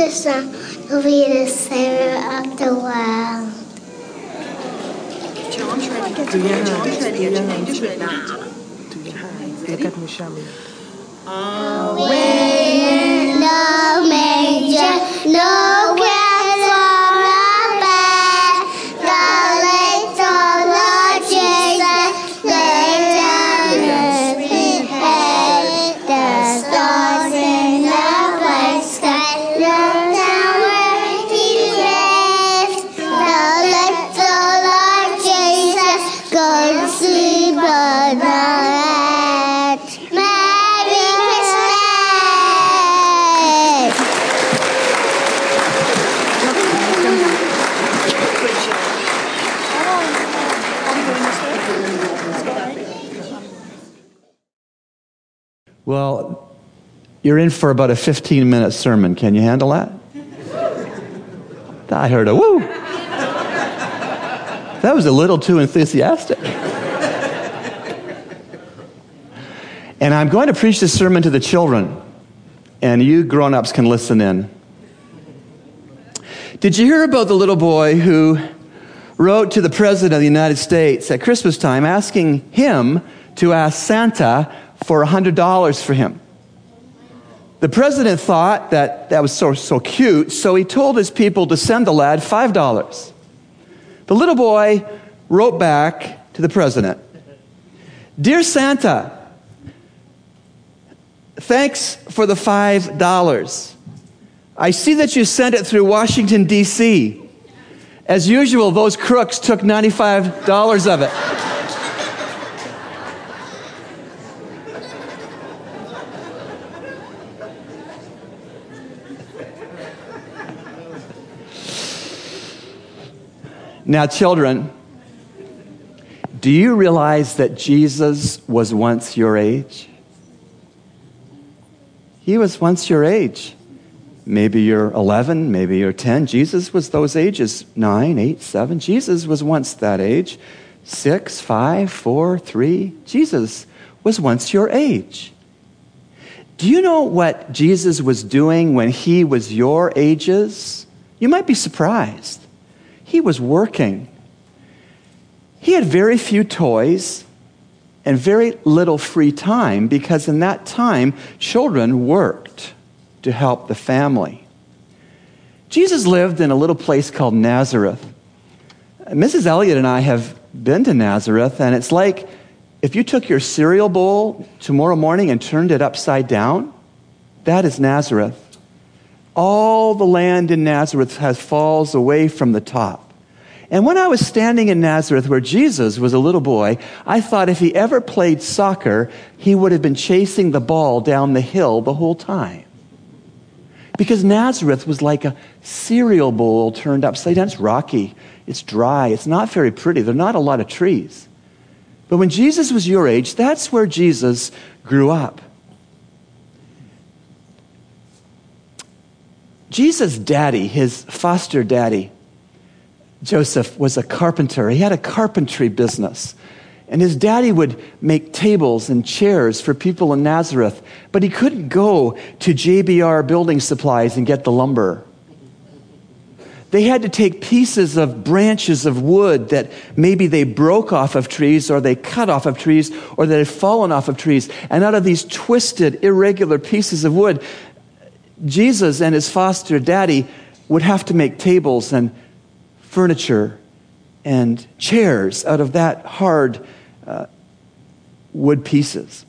The Son to be the Savior of the world. Shami. In the manger, no you're in for about a 15 minute sermon. Can you handle that? I heard a woo. That was a little too enthusiastic. And I'm going to preach this sermon to the children, and you grown ups can listen in. Did you hear about the little boy who wrote to the President of the United States at Christmas time asking him to ask Santa for $100 for him? The president thought that that was so, so cute, so he told his people to send the lad $5. The little boy wrote back to the president Dear Santa, thanks for the $5. I see that you sent it through Washington, D.C. As usual, those crooks took $95 of it. Now, children, do you realize that Jesus was once your age? He was once your age. Maybe you're 11, maybe you're 10. Jesus was those ages 9, 8, 7. Jesus was once that age 6, 5, 4, 3. Jesus was once your age. Do you know what Jesus was doing when he was your ages? You might be surprised. He was working. He had very few toys and very little free time because in that time, children worked to help the family. Jesus lived in a little place called Nazareth. Mrs. Elliott and I have been to Nazareth, and it's like if you took your cereal bowl tomorrow morning and turned it upside down, that is Nazareth. All the land in Nazareth has falls away from the top. And when I was standing in Nazareth where Jesus was a little boy, I thought if he ever played soccer, he would have been chasing the ball down the hill the whole time. Because Nazareth was like a cereal bowl turned upside down. It's rocky, it's dry, it's not very pretty. There are not a lot of trees. But when Jesus was your age, that's where Jesus grew up. Jesus' daddy, his foster daddy, Joseph, was a carpenter. He had a carpentry business. And his daddy would make tables and chairs for people in Nazareth, but he couldn't go to JBR building supplies and get the lumber. They had to take pieces of branches of wood that maybe they broke off of trees or they cut off of trees or that had fallen off of trees. And out of these twisted, irregular pieces of wood, Jesus and his foster daddy would have to make tables and furniture and chairs out of that hard uh, wood pieces.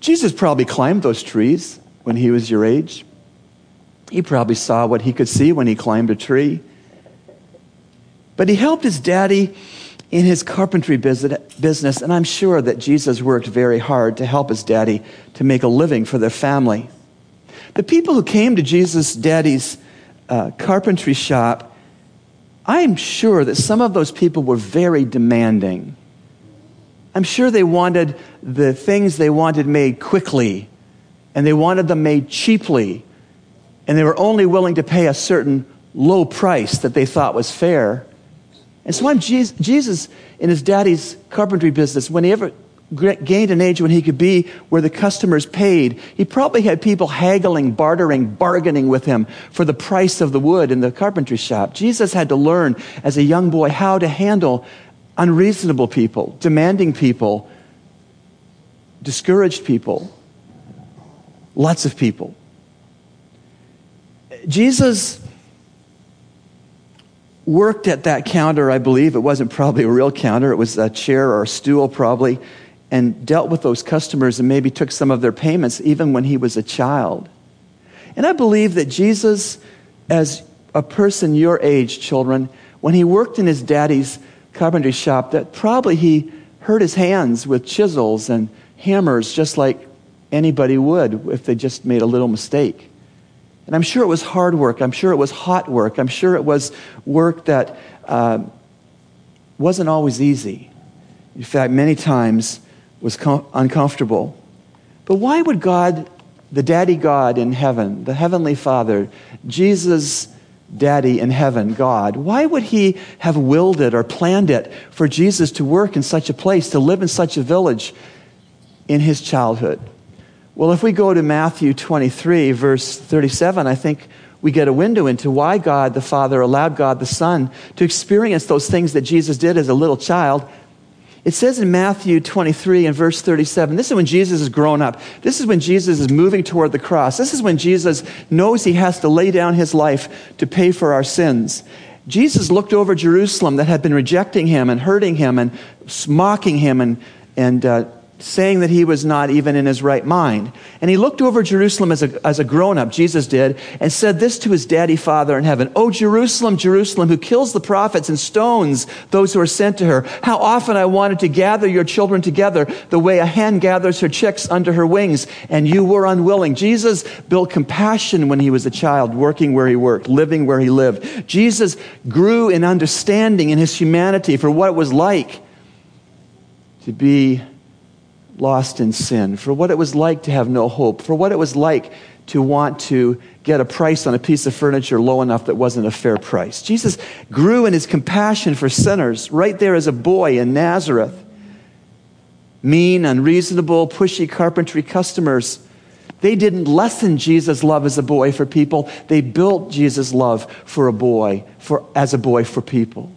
Jesus probably climbed those trees when he was your age. He probably saw what he could see when he climbed a tree. But he helped his daddy in his carpentry business, and I'm sure that Jesus worked very hard to help his daddy to make a living for their family. The people who came to Jesus' daddy's uh, carpentry shop, I'm sure that some of those people were very demanding. I'm sure they wanted the things they wanted made quickly, and they wanted them made cheaply, and they were only willing to pay a certain low price that they thought was fair. And so I'm Jesus, in his daddy's carpentry business, whenever, gained an age when he could be where the customers paid. He probably had people haggling, bartering, bargaining with him for the price of the wood in the carpentry shop. Jesus had to learn as a young boy how to handle unreasonable people, demanding people, discouraged people, lots of people. Jesus worked at that counter, I believe. It wasn't probably a real counter, it was a chair or a stool, probably, and dealt with those customers and maybe took some of their payments even when he was a child. And I believe that Jesus, as a person your age, children, when he worked in his daddy's carpentry shop, that probably he hurt his hands with chisels and hammers just like anybody would if they just made a little mistake. And I'm sure it was hard work. I'm sure it was hot work. I'm sure it was work that uh, wasn't always easy. In fact, many times was com- uncomfortable. But why would God, the daddy God in heaven, the heavenly Father, Jesus' daddy in heaven, God, why would he have willed it or planned it for Jesus to work in such a place, to live in such a village in his childhood? Well, if we go to Matthew 23, verse 37, I think we get a window into why God the Father allowed God the Son to experience those things that Jesus did as a little child. It says in Matthew 23 and verse 37, this is when Jesus is grown up. This is when Jesus is moving toward the cross. This is when Jesus knows he has to lay down his life to pay for our sins. Jesus looked over Jerusalem that had been rejecting him and hurting him and mocking him and, and uh, saying that he was not even in his right mind. And he looked over Jerusalem as a, as a grown up, Jesus did, and said this to his daddy father in heaven Oh, Jerusalem, Jerusalem, who kills the prophets and stones those who are sent to her. How often I wanted to gather your children together the way a hen gathers her chicks under her wings, and you were unwilling. Jesus built compassion when he was a child, working where he worked, living where he lived. Jesus grew in understanding in his humanity for what it was like to be lost in sin, for what it was like to have no hope, for what it was like to want to get a price on a piece of furniture low enough that wasn't a fair price. Jesus grew in his compassion for sinners right there as a boy in Nazareth. Mean, unreasonable, pushy carpentry customers. They didn't lessen Jesus' love as a boy for people. They built Jesus' love for a boy, for, as a boy for people.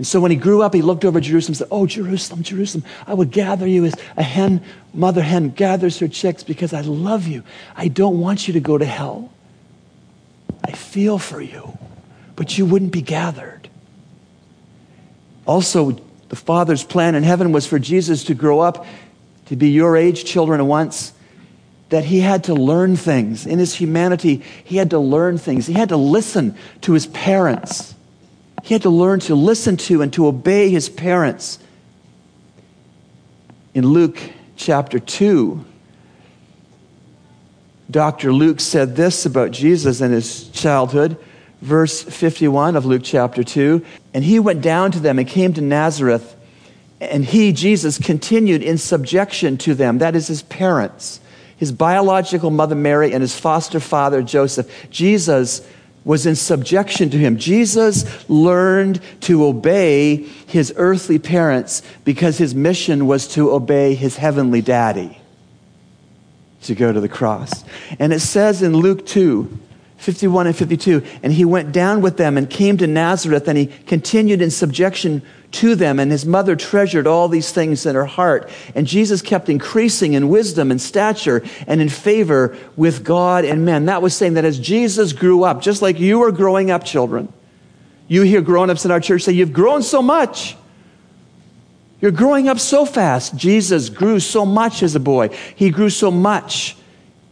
And so when he grew up, he looked over Jerusalem and said, Oh, Jerusalem, Jerusalem, I would gather you as a hen, mother hen gathers her chicks because I love you. I don't want you to go to hell. I feel for you, but you wouldn't be gathered. Also, the Father's plan in heaven was for Jesus to grow up to be your age, children, once. That he had to learn things. In his humanity, he had to learn things. He had to listen to his parents. He had to learn to listen to and to obey his parents. In Luke chapter 2, Dr. Luke said this about Jesus and his childhood. Verse 51 of Luke chapter 2 And he went down to them and came to Nazareth, and he, Jesus, continued in subjection to them, that is, his parents, his biological mother Mary, and his foster father Joseph. Jesus was in subjection to him. Jesus learned to obey his earthly parents because his mission was to obey his heavenly daddy to go to the cross. And it says in Luke 2, 51 and 52, and he went down with them and came to Nazareth and he continued in subjection to them, and his mother treasured all these things in her heart. And Jesus kept increasing in wisdom and stature and in favor with God and men. That was saying that as Jesus grew up, just like you are growing up, children, you hear grown ups in our church say, You've grown so much. You're growing up so fast. Jesus grew so much as a boy. He grew so much.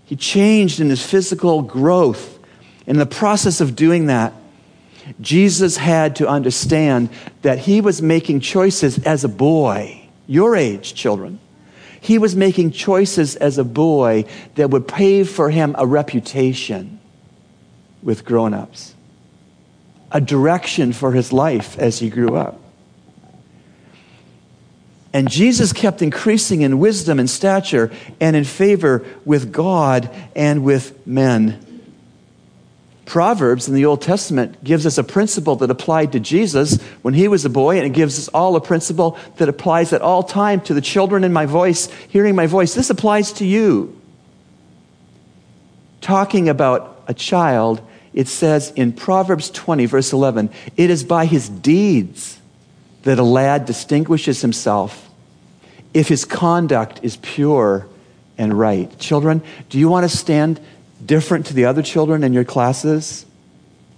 He changed in his physical growth. In the process of doing that, Jesus had to understand that he was making choices as a boy, your age, children. He was making choices as a boy that would pave for him a reputation with grown ups, a direction for his life as he grew up. And Jesus kept increasing in wisdom and stature and in favor with God and with men. Proverbs in the Old Testament gives us a principle that applied to Jesus when he was a boy, and it gives us all a principle that applies at all time to the children in my voice, hearing my voice. This applies to you. Talking about a child, it says in Proverbs 20, verse 11, it is by his deeds that a lad distinguishes himself if his conduct is pure and right. Children, do you want to stand different to the other children in your classes,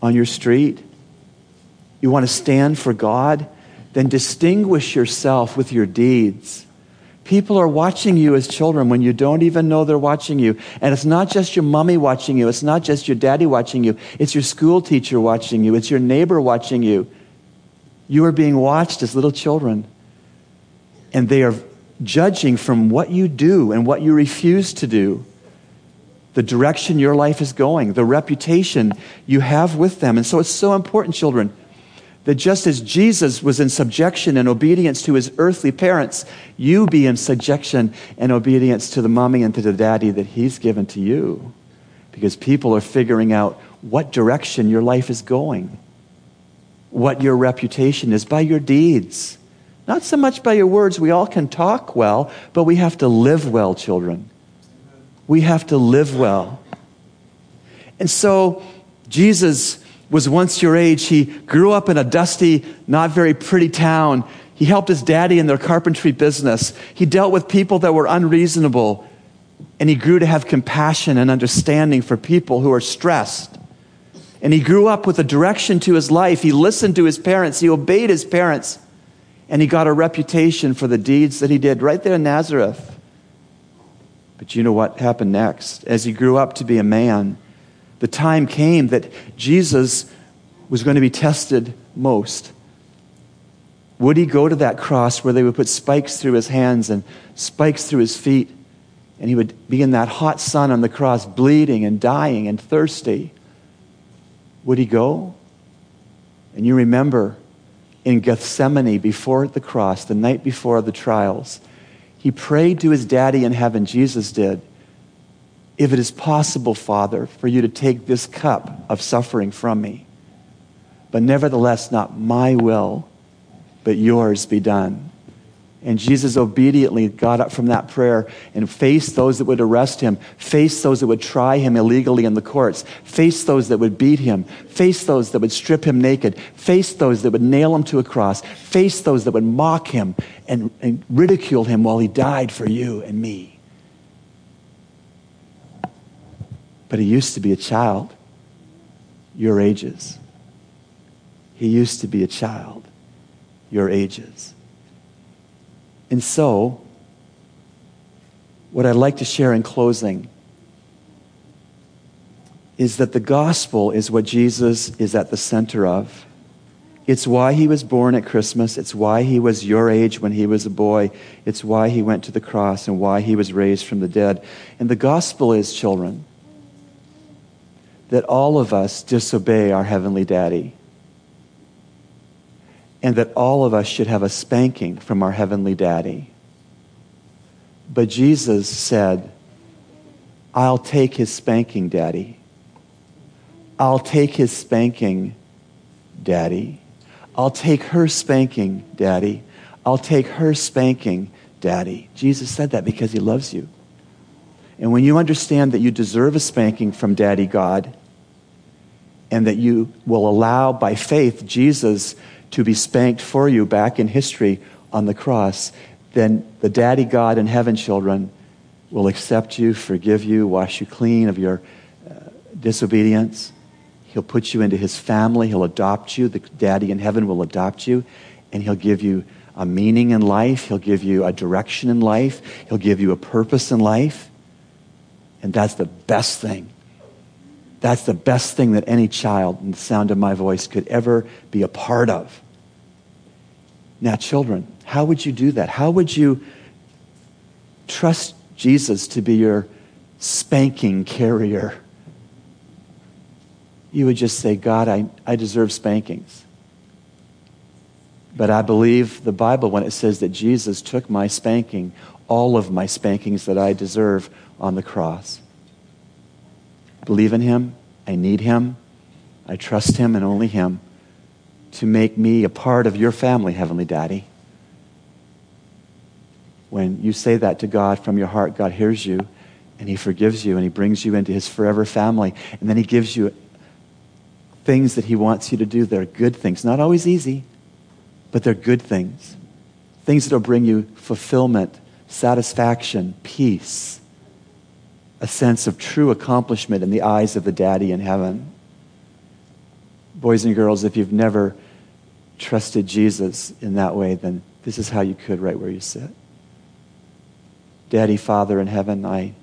on your street? You want to stand for God? Then distinguish yourself with your deeds. People are watching you as children when you don't even know they're watching you. And it's not just your mommy watching you, it's not just your daddy watching you, it's your school teacher watching you, it's your neighbor watching you. You are being watched as little children. And they are judging from what you do and what you refuse to do, the direction your life is going, the reputation you have with them. And so it's so important, children, that just as Jesus was in subjection and obedience to his earthly parents, you be in subjection and obedience to the mommy and to the daddy that he's given to you. Because people are figuring out what direction your life is going, what your reputation is by your deeds. Not so much by your words. We all can talk well, but we have to live well, children. We have to live well. And so, Jesus was once your age. He grew up in a dusty, not very pretty town. He helped his daddy in their carpentry business. He dealt with people that were unreasonable. And he grew to have compassion and understanding for people who are stressed. And he grew up with a direction to his life. He listened to his parents, he obeyed his parents. And he got a reputation for the deeds that he did right there in Nazareth. But you know what happened next? As he grew up to be a man, the time came that Jesus was going to be tested most. Would he go to that cross where they would put spikes through his hands and spikes through his feet? And he would be in that hot sun on the cross, bleeding and dying and thirsty. Would he go? And you remember in Gethsemane before the cross, the night before the trials, he prayed to his daddy in heaven, Jesus did, if it is possible, Father, for you to take this cup of suffering from me. But nevertheless, not my will, but yours be done. And Jesus obediently got up from that prayer and faced those that would arrest him, faced those that would try him illegally in the courts, faced those that would beat him, faced those that would strip him naked, faced those that would nail him to a cross, faced those that would mock him and, and ridicule him while he died for you and me. But he used to be a child your ages. He used to be a child your ages. And so, what I'd like to share in closing is that the gospel is what Jesus is at the center of. It's why he was born at Christmas. It's why he was your age when he was a boy. It's why he went to the cross and why he was raised from the dead. And the gospel is, children, that all of us disobey our heavenly daddy and that all of us should have a spanking from our heavenly daddy. But Jesus said, I'll take his spanking, daddy. I'll take his spanking, daddy. I'll take her spanking, daddy. I'll take her spanking, daddy. Jesus said that because he loves you. And when you understand that you deserve a spanking from daddy God, and that you will allow by faith Jesus to be spanked for you back in history on the cross, then the daddy God in heaven, children, will accept you, forgive you, wash you clean of your uh, disobedience. He'll put you into his family. He'll adopt you. The daddy in heaven will adopt you, and he'll give you a meaning in life. He'll give you a direction in life. He'll give you a purpose in life. And that's the best thing. That's the best thing that any child in the sound of my voice could ever be a part of. Now, children, how would you do that? How would you trust Jesus to be your spanking carrier? You would just say, God, I, I deserve spankings. But I believe the Bible when it says that Jesus took my spanking, all of my spankings that I deserve on the cross believe in Him. I need Him. I trust Him and only Him to make me a part of your family, Heavenly Daddy. When you say that to God from your heart, God hears you and He forgives you and He brings you into His forever family. And then He gives you things that He wants you to do. They're good things. Not always easy, but they're good things. Things that will bring you fulfillment, satisfaction, peace, a sense of true accomplishment in the eyes of the daddy in heaven. Boys and girls, if you've never trusted Jesus in that way, then this is how you could right where you sit. Daddy, Father in heaven, I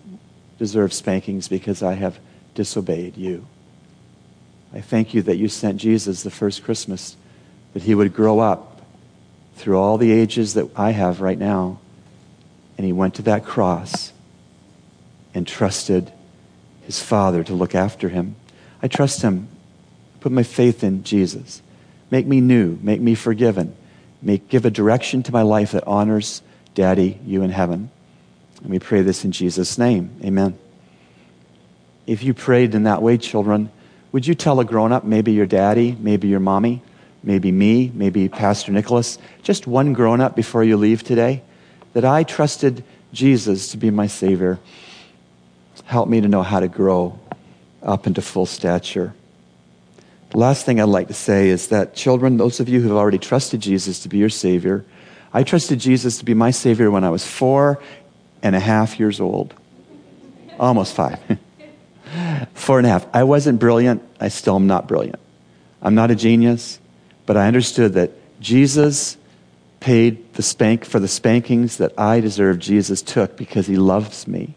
deserve spankings because I have disobeyed you. I thank you that you sent Jesus the first Christmas, that he would grow up through all the ages that I have right now. And he went to that cross and trusted his Father to look after him. I trust him. Put my faith in Jesus. Make me new. Make me forgiven. Make, give a direction to my life that honors Daddy, you in heaven. And we pray this in Jesus' name. Amen. If you prayed in that way, children, would you tell a grown up, maybe your daddy, maybe your mommy, maybe me, maybe Pastor Nicholas, just one grown up before you leave today, that I trusted Jesus to be my Savior? Help me to know how to grow up into full stature. Last thing I'd like to say is that, children, those of you who have already trusted Jesus to be your Savior, I trusted Jesus to be my Savior when I was four and a half years old. Almost five. Four and a half. I wasn't brilliant. I still am not brilliant. I'm not a genius, but I understood that Jesus paid the spank for the spankings that I deserved. Jesus took because he loves me.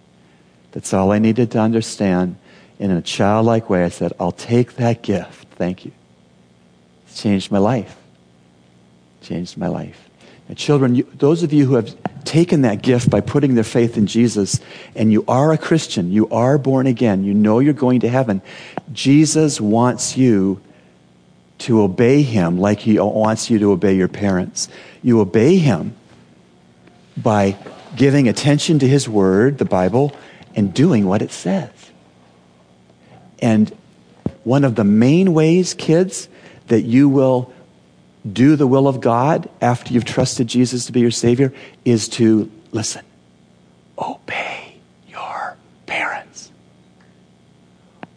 That's all I needed to understand. And in a childlike way, I said, I'll take that gift. Thank you. It's changed my life. Changed my life. Now, children, you, those of you who have taken that gift by putting their faith in Jesus, and you are a Christian, you are born again, you know you're going to heaven, Jesus wants you to obey him like he wants you to obey your parents. You obey him by giving attention to his word, the Bible, and doing what it says. And one of the main ways, kids, that you will do the will of God after you've trusted Jesus to be your Savior is to listen, obey your parents.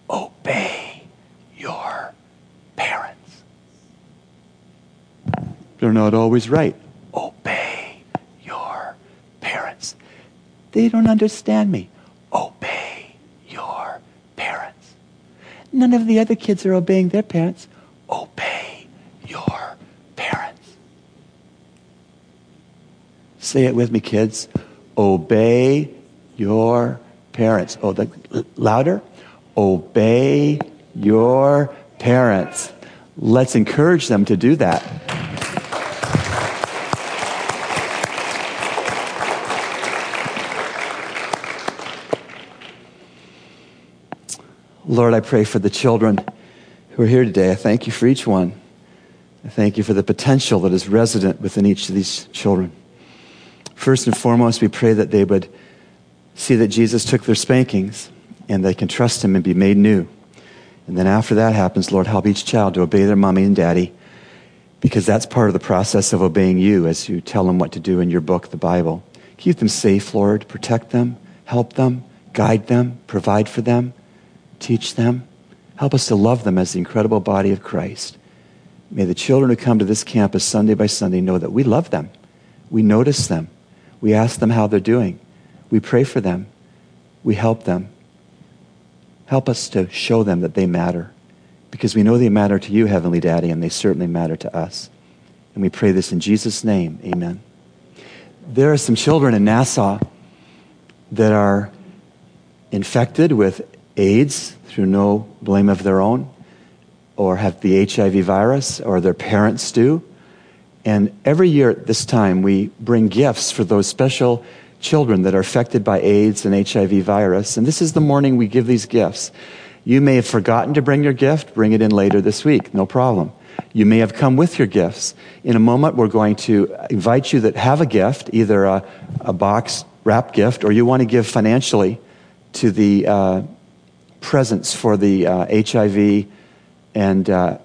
Obey your parents. They're not always right. Obey your parents. They don't understand me. Obey your parents. None of the other kids are obeying their parents. Obey your parents. Say it with me, kids. Obey your parents. Oh, the, louder. Obey your parents. Let's encourage them to do that. Lord, I pray for the children who are here today. I thank you for each one. I thank you for the potential that is resident within each of these children. First and foremost, we pray that they would see that Jesus took their spankings and they can trust him and be made new. And then after that happens, Lord, help each child to obey their mommy and daddy because that's part of the process of obeying you as you tell them what to do in your book, the Bible. Keep them safe, Lord. Protect them, help them, guide them, provide for them, teach them. Help us to love them as the incredible body of Christ. May the children who come to this campus Sunday by Sunday know that we love them. We notice them. We ask them how they're doing. We pray for them. We help them. Help us to show them that they matter because we know they matter to you, Heavenly Daddy, and they certainly matter to us. And we pray this in Jesus' name. Amen. There are some children in Nassau that are infected with AIDS through no blame of their own, or have the HIV virus, or their parents do. And every year at this time, we bring gifts for those special children that are affected by AIDS and HIV virus. And this is the morning we give these gifts. You may have forgotten to bring your gift, bring it in later this week, no problem. You may have come with your gifts. In a moment, we're going to invite you that have a gift, either a, a box wrap gift or you want to give financially to the uh, presents for the uh, HIV and uh,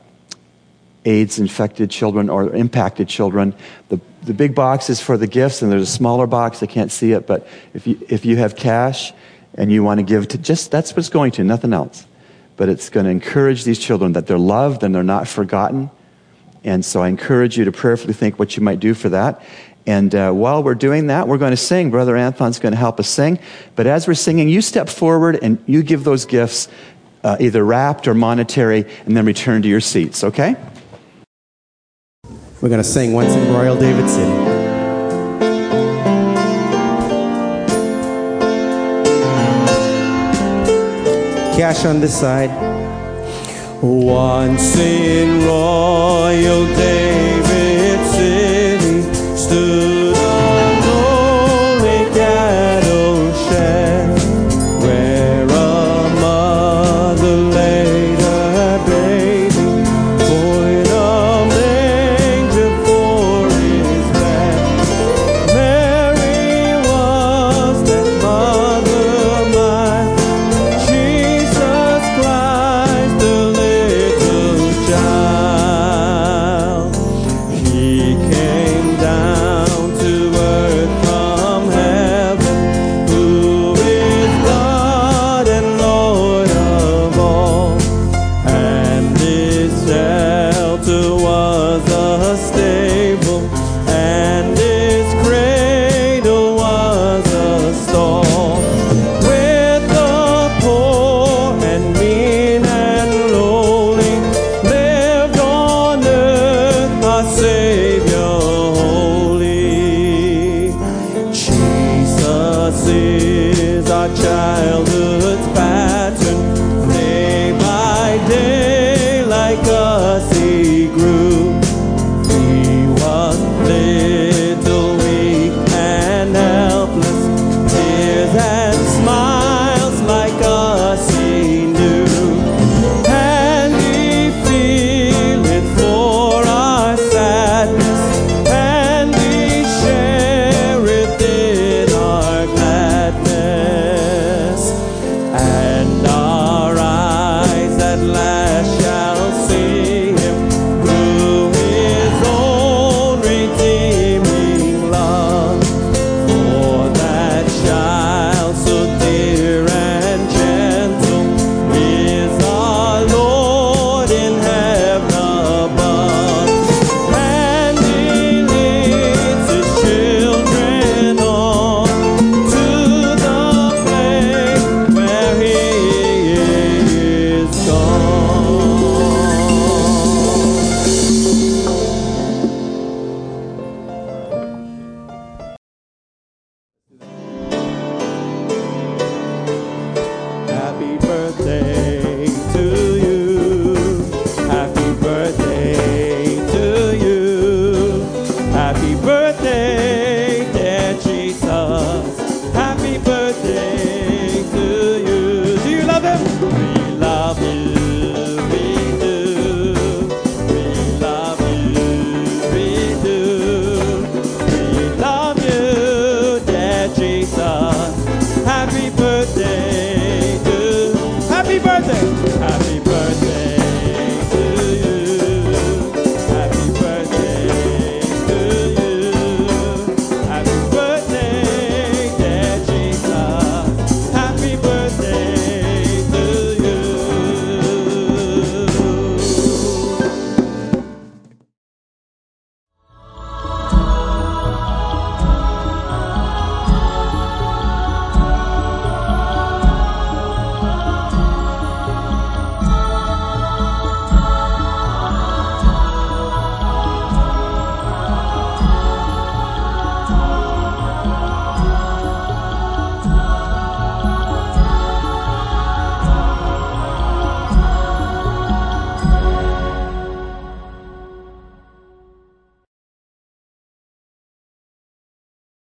AIDS infected children or impacted children. The, the big box is for the gifts, and there's a smaller box. I can't see it, but if you, if you have cash and you want to give to just, that's what it's going to, nothing else. But it's going to encourage these children that they're loved and they're not forgotten. And so I encourage you to prayerfully think what you might do for that. And uh, while we're doing that, we're going to sing. Brother Anthon's going to help us sing. But as we're singing, you step forward and you give those gifts, uh, either wrapped or monetary, and then return to your seats, okay? We're going to sing once in Royal David City. Cash on this side. Once in Royal David stood